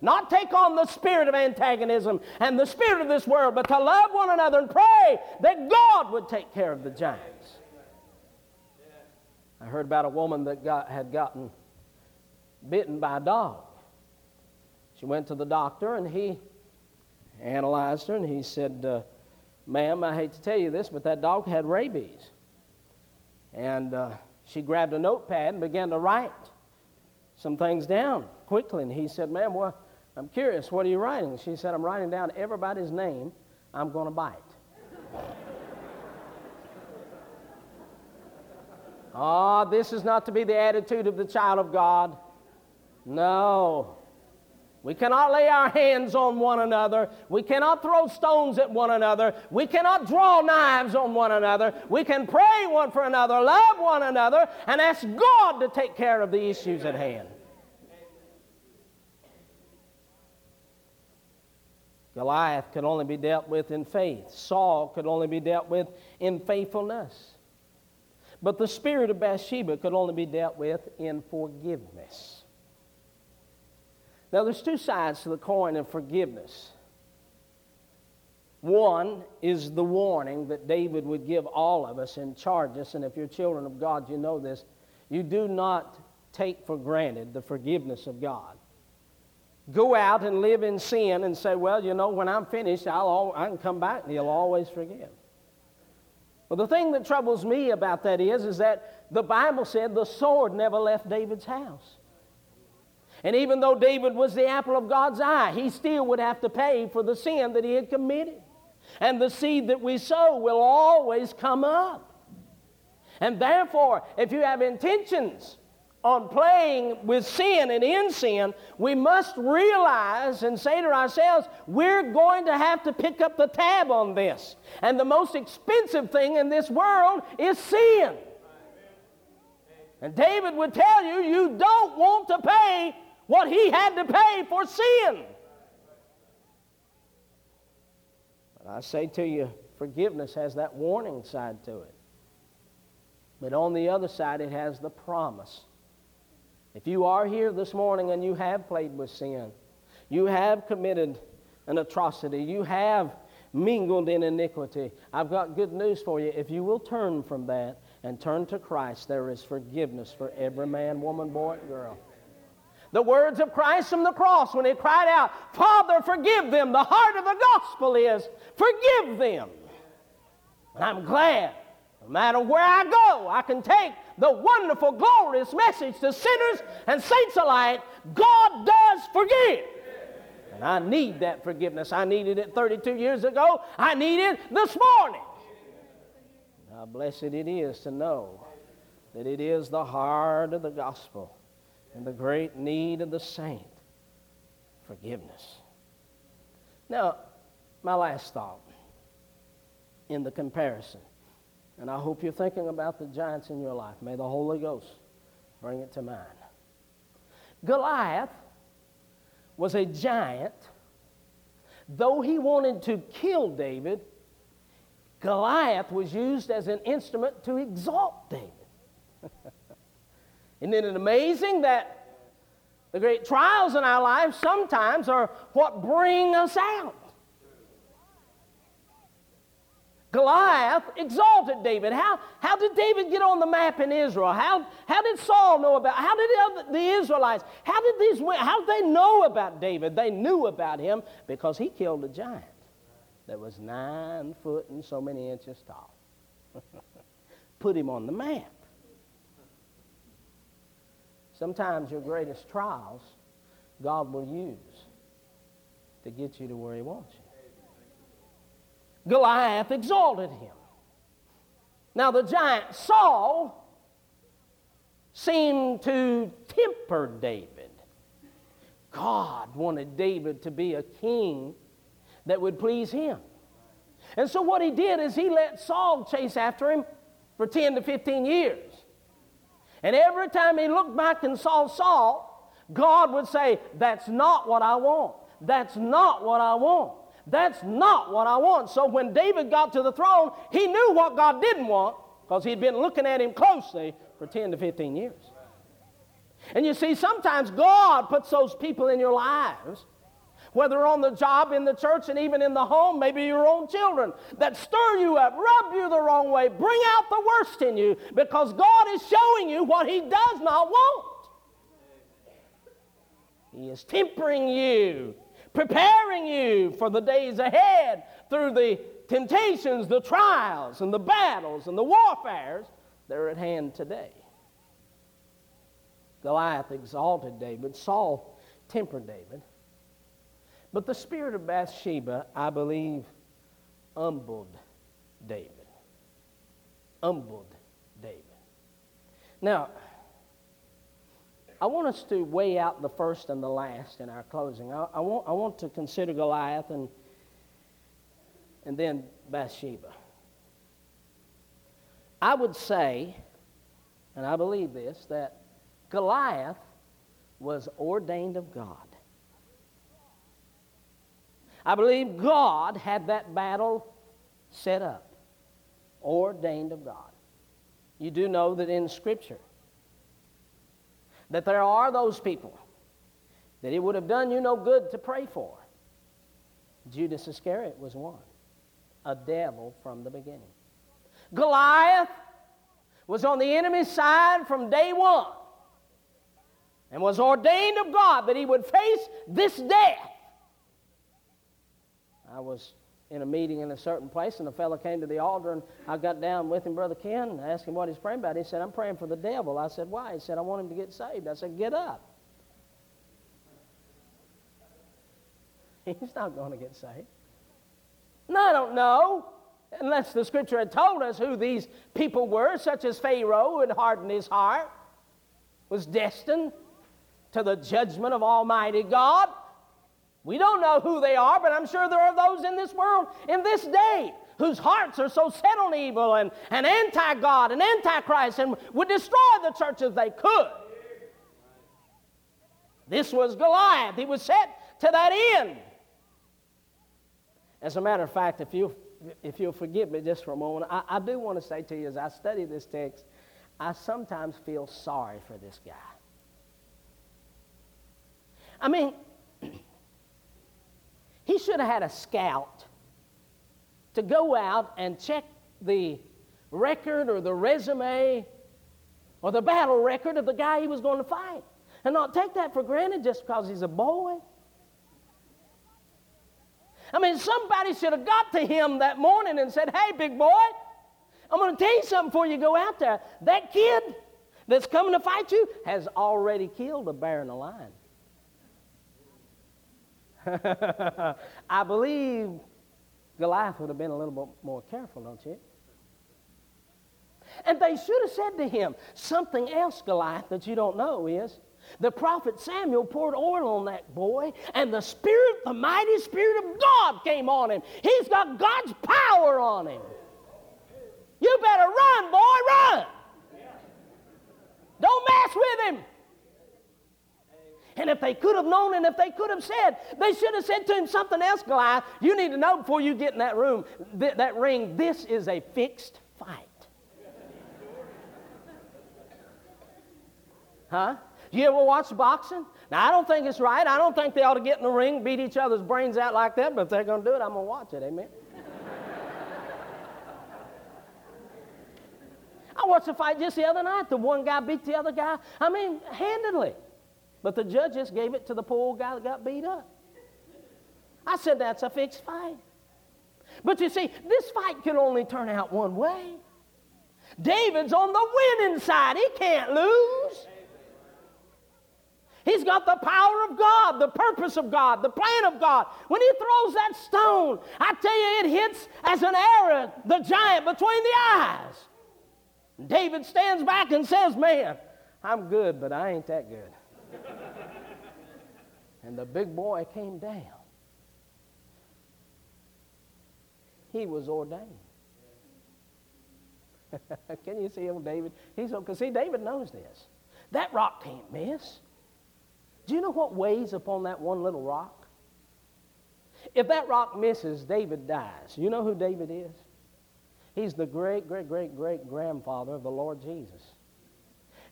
Not take on the spirit of antagonism and the spirit of this world, but to love one another and pray that God would take care of the giants. I heard about a woman that got, had gotten bitten by a dog. She went to the doctor and he analyzed her and he said, uh, Ma'am, I hate to tell you this, but that dog had rabies. And uh, she grabbed a notepad and began to write some things down quickly. And he said, Ma'am, well, I'm curious, what are you writing? She said, I'm writing down everybody's name I'm going to bite. Ah, oh, this is not to be the attitude of the child of God. No. We cannot lay our hands on one another. We cannot throw stones at one another. We cannot draw knives on one another. We can pray one for another, love one another, and ask God to take care of the issues at hand. Goliath could only be dealt with in faith. Saul could only be dealt with in faithfulness. But the spirit of Bathsheba could only be dealt with in forgiveness. Now, there's two sides to the coin of forgiveness. One is the warning that David would give all of us and charge us, and if you're children of God, you know this. You do not take for granted the forgiveness of God. Go out and live in sin and say, well, you know, when I'm finished, I'll all, I can come back and he'll always forgive. Well, the thing that troubles me about that is, is that the Bible said the sword never left David's house. And even though David was the apple of God's eye, he still would have to pay for the sin that he had committed. And the seed that we sow will always come up. And therefore, if you have intentions on playing with sin and in sin, we must realize and say to ourselves, we're going to have to pick up the tab on this. And the most expensive thing in this world is sin. And David would tell you, you don't want to pay what he had to pay for sin. But I say to you, forgiveness has that warning side to it. But on the other side, it has the promise If you are here this morning and you have played with sin, you have committed an atrocity, you have mingled in iniquity, I've got good news for you. If you will turn from that and turn to Christ, there is forgiveness for every man, woman, boy, and girl. The words of Christ from the cross when he cried out, Father, forgive them. The heart of the gospel is, forgive them. And I'm glad, no matter where I go, I can take the wonderful, glorious message to sinners and saints alike God does forgive. And I need that forgiveness. I needed it 32 years ago. I need it this morning. How blessed it is to know that it is the heart of the gospel and the great need of the saint forgiveness. Now, my last thought in the comparison, and I hope you're thinking about the giants in your life. May the Holy Ghost bring it to mind. Goliath was a giant. Though he wanted to kill David, Goliath was used as an instrument to exalt David. Isn't it amazing that the great trials in our lives sometimes are what bring us out? Goliath exalted David. How, how did David get on the map in Israel? How, how did Saul know about? How did the Israelites? How did these? How did they know about David? They knew about him because he killed a giant that was nine foot and so many inches tall. Put him on the map. Sometimes your greatest trials, God will use to get you to where He wants you. Goliath exalted him. Now, the giant Saul seemed to temper David. God wanted David to be a king that would please him. And so, what he did is he let Saul chase after him for 10 to 15 years. And every time he looked back and saw Saul, God would say, That's not what I want. That's not what I want. That's not what I want. So when David got to the throne, he knew what God didn't want because he'd been looking at him closely for 10 to 15 years. And you see, sometimes God puts those people in your lives whether on the job, in the church, and even in the home, maybe your own children, that stir you up, rub you the wrong way, bring out the worst in you because God is showing you what He does not want. He is tempering you, preparing you for the days ahead through the temptations, the trials, and the battles and the warfares that are at hand today. Goliath exalted David, Saul tempered David. But the spirit of Bathsheba, I believe, humbled David. Humbled David. Now, I want us to weigh out the first and the last in our closing. I, I, want, I want to consider Goliath and, and then Bathsheba. I would say, and I believe this, that Goliath was ordained of God. I believe God had that battle set up, ordained of God. You do know that in Scripture that there are those people that it would have done you no good to pray for. Judas Iscariot was one, a devil from the beginning. Goliath was on the enemy's side from day one and was ordained of God that he would face this death I was in a meeting in a certain place, and a fellow came to the altar, and I got down with him, Brother Ken, and asked him what he's praying about. He said, I'm praying for the devil. I said, Why? He said, I want him to get saved. I said, Get up. He's not going to get saved. And I don't know, unless the scripture had told us who these people were, such as Pharaoh, who had hardened his heart, was destined to the judgment of Almighty God. We don't know who they are, but I'm sure there are those in this world in this day whose hearts are so set on evil and, and anti God and anti Christ and would destroy the church if they could. This was Goliath. He was set to that end. As a matter of fact, if you if you'll forgive me just for a moment, I, I do want to say to you as I study this text, I sometimes feel sorry for this guy. I mean, he should have had a scout to go out and check the record or the resume or the battle record of the guy he was going to fight and not take that for granted just because he's a boy. I mean, somebody should have got to him that morning and said, Hey, big boy, I'm going to tell you something before you go out there. That kid that's coming to fight you has already killed a bear and a lion. I believe Goliath would have been a little bit more careful, don't you? And they should have said to him, something else, Goliath, that you don't know is the prophet Samuel poured oil on that boy, and the Spirit, the mighty Spirit of God came on him. He's got God's power on him. You better run, boy, run. Don't mess with him. And if they could have known and if they could have said, they should have said to him something else, Goliath. You need to know before you get in that room, th- that ring, this is a fixed fight. Huh? You ever watch boxing? Now, I don't think it's right. I don't think they ought to get in the ring, beat each other's brains out like that, but if they're going to do it, I'm going to watch it. Amen. I watched a fight just the other night. The one guy beat the other guy, I mean, handedly. But the judges gave it to the poor guy that got beat up. I said, that's a fixed fight. But you see, this fight can only turn out one way. David's on the winning side, he can't lose. He's got the power of God, the purpose of God, the plan of God. When he throws that stone, I tell you, it hits as an arrow the giant between the eyes. David stands back and says, Man, I'm good, but I ain't that good. And the big boy came down. He was ordained. Can you see him, David? He's because see, David knows this. That rock can't miss. Do you know what weighs upon that one little rock? If that rock misses, David dies. You know who David is? He's the great, great, great, great grandfather of the Lord Jesus.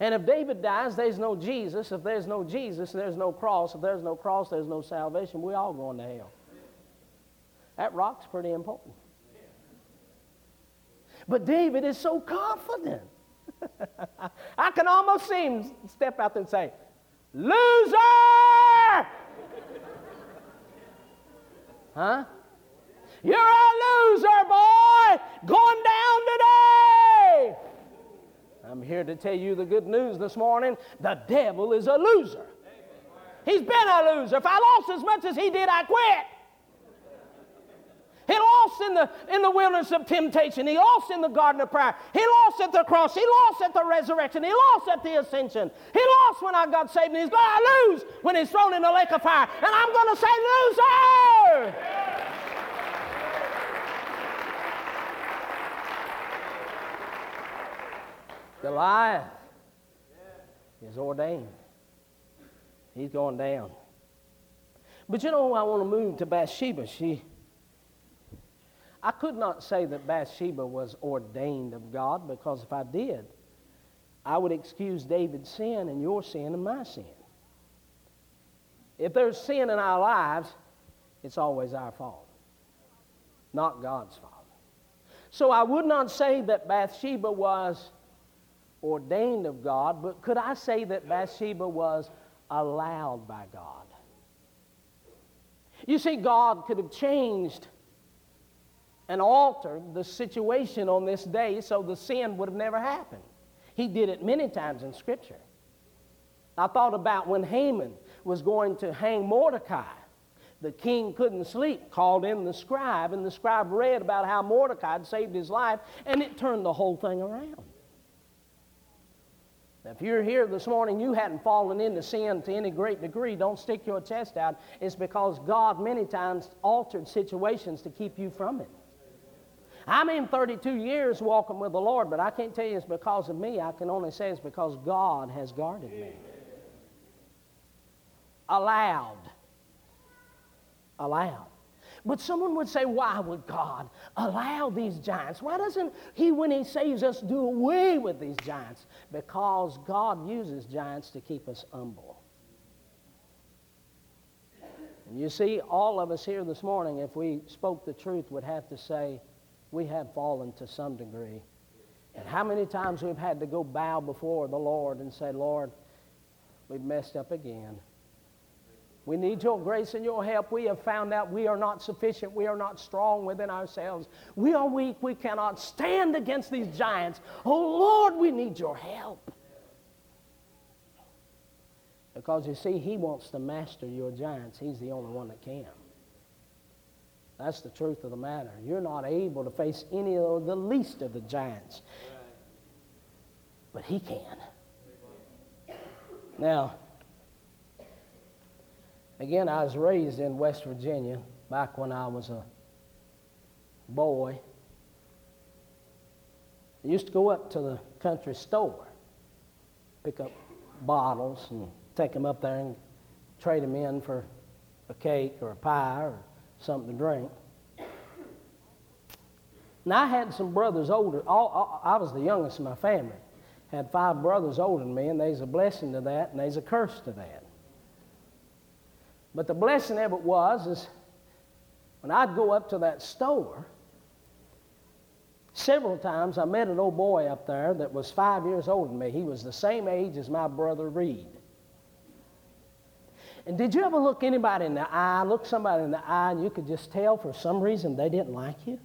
And if David dies, there's no Jesus. If there's no Jesus, there's no cross. If there's no cross, there's no salvation. We're all going to hell. That rock's pretty important. But David is so confident. I can almost see him step out there and say, Loser! Huh? You're a loser, boy! Going down today! I'm here to tell you the good news this morning. The devil is a loser. He's been a loser. If I lost as much as he did, I quit. He lost in the, in the wilderness of temptation. He lost in the garden of prayer. He lost at the cross. He lost at the resurrection. He lost at the ascension. He lost when I got saved, and he's going to lose when he's thrown in the lake of fire. And I'm going to say, loser! Goliath is ordained. He's going down. But you know, I want to move to Bathsheba. She I could not say that Bathsheba was ordained of God because if I did, I would excuse David's sin and your sin and my sin. If there's sin in our lives, it's always our fault, not God's fault. So I would not say that Bathsheba was ordained of God, but could I say that Bathsheba was allowed by God? You see, God could have changed and altered the situation on this day so the sin would have never happened. He did it many times in Scripture. I thought about when Haman was going to hang Mordecai. The king couldn't sleep, called in the scribe, and the scribe read about how Mordecai had saved his life, and it turned the whole thing around. If you're here this morning, you hadn't fallen into sin to any great degree, don't stick your chest out. It's because God many times altered situations to keep you from it. I'm in 32 years walking with the Lord, but I can't tell you it's because of me. I can only say it's because God has guarded me. Allowed. Allowed. But someone would say, why would God allow these giants? Why doesn't He, when He saves us, do away with these giants? Because God uses giants to keep us humble. And you see, all of us here this morning, if we spoke the truth, would have to say, we have fallen to some degree. And how many times we've had to go bow before the Lord and say, Lord, we've messed up again. We need your grace and your help. We have found out we are not sufficient. We are not strong within ourselves. We are weak. We cannot stand against these giants. Oh Lord, we need your help. Because you see, He wants to master your giants. He's the only one that can. That's the truth of the matter. You're not able to face any of the least of the giants. But He can. Now, again, I was raised in West Virginia back when I was a boy. I used to go up to the country store, pick up bottles and take them up there and trade them in for a cake or a pie or something to drink. And I had some brothers older. All, all, I was the youngest in my family. Had five brothers older than me, and there's a blessing to that, and there's a curse to that. But the blessing of it was is when I'd go up to that store, several times I met an old boy up there that was five years older than me. He was the same age as my brother Reed. And did you ever look anybody in the eye, look somebody in the eye, and you could just tell for some reason they didn't like you?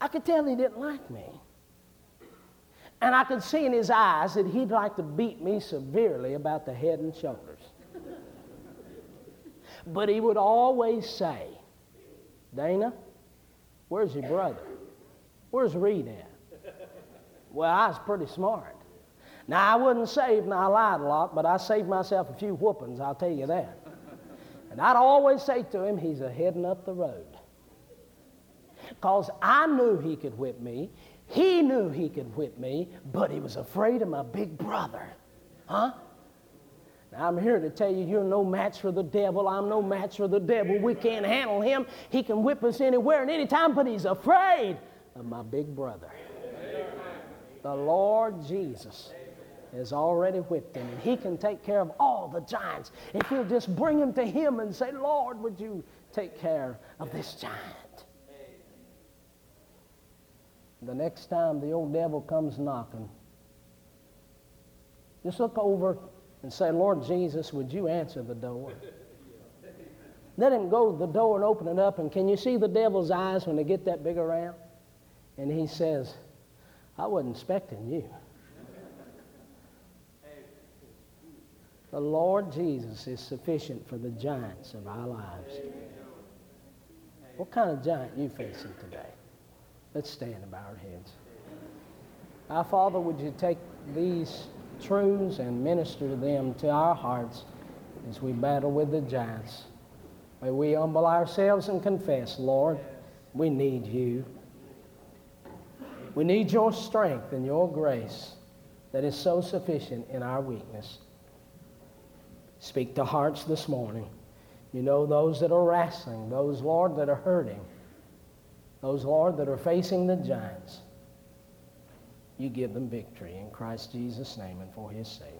I could tell he didn't like me. And I could see in his eyes that he'd like to beat me severely about the head and shoulders. But he would always say, Dana, where's your brother? Where's Reed at? Well, I was pretty smart. Now, I wasn't saved and I lied a lot, but I saved myself a few whoopings, I'll tell you that. And I'd always say to him, he's a heading up the road. Because I knew he could whip me. He knew he could whip me, but he was afraid of my big brother. Huh? I'm here to tell you, you're no match for the devil. I'm no match for the devil. We can't handle him. He can whip us anywhere and anytime, but he's afraid of my big brother. The Lord Jesus has already whipped him, and he can take care of all the giants if you'll just bring them to him and say, Lord, would you take care of this giant? The next time the old devil comes knocking, just look over and say, Lord Jesus, would you answer the door? Let him go to the door and open it up. And can you see the devil's eyes when they get that big around? And he says, I wasn't expecting you. The Lord Jesus is sufficient for the giants of our lives. What kind of giant you facing today? Let's stand and bow our heads. Our Father, would you take these truths and minister them to our hearts as we battle with the giants? May we humble ourselves and confess, Lord, we need you. We need your strength and your grace that is so sufficient in our weakness. Speak to hearts this morning. You know those that are wrestling, those, Lord, that are hurting, those, Lord, that are facing the giants. You give them victory in Christ Jesus' name and for his sake.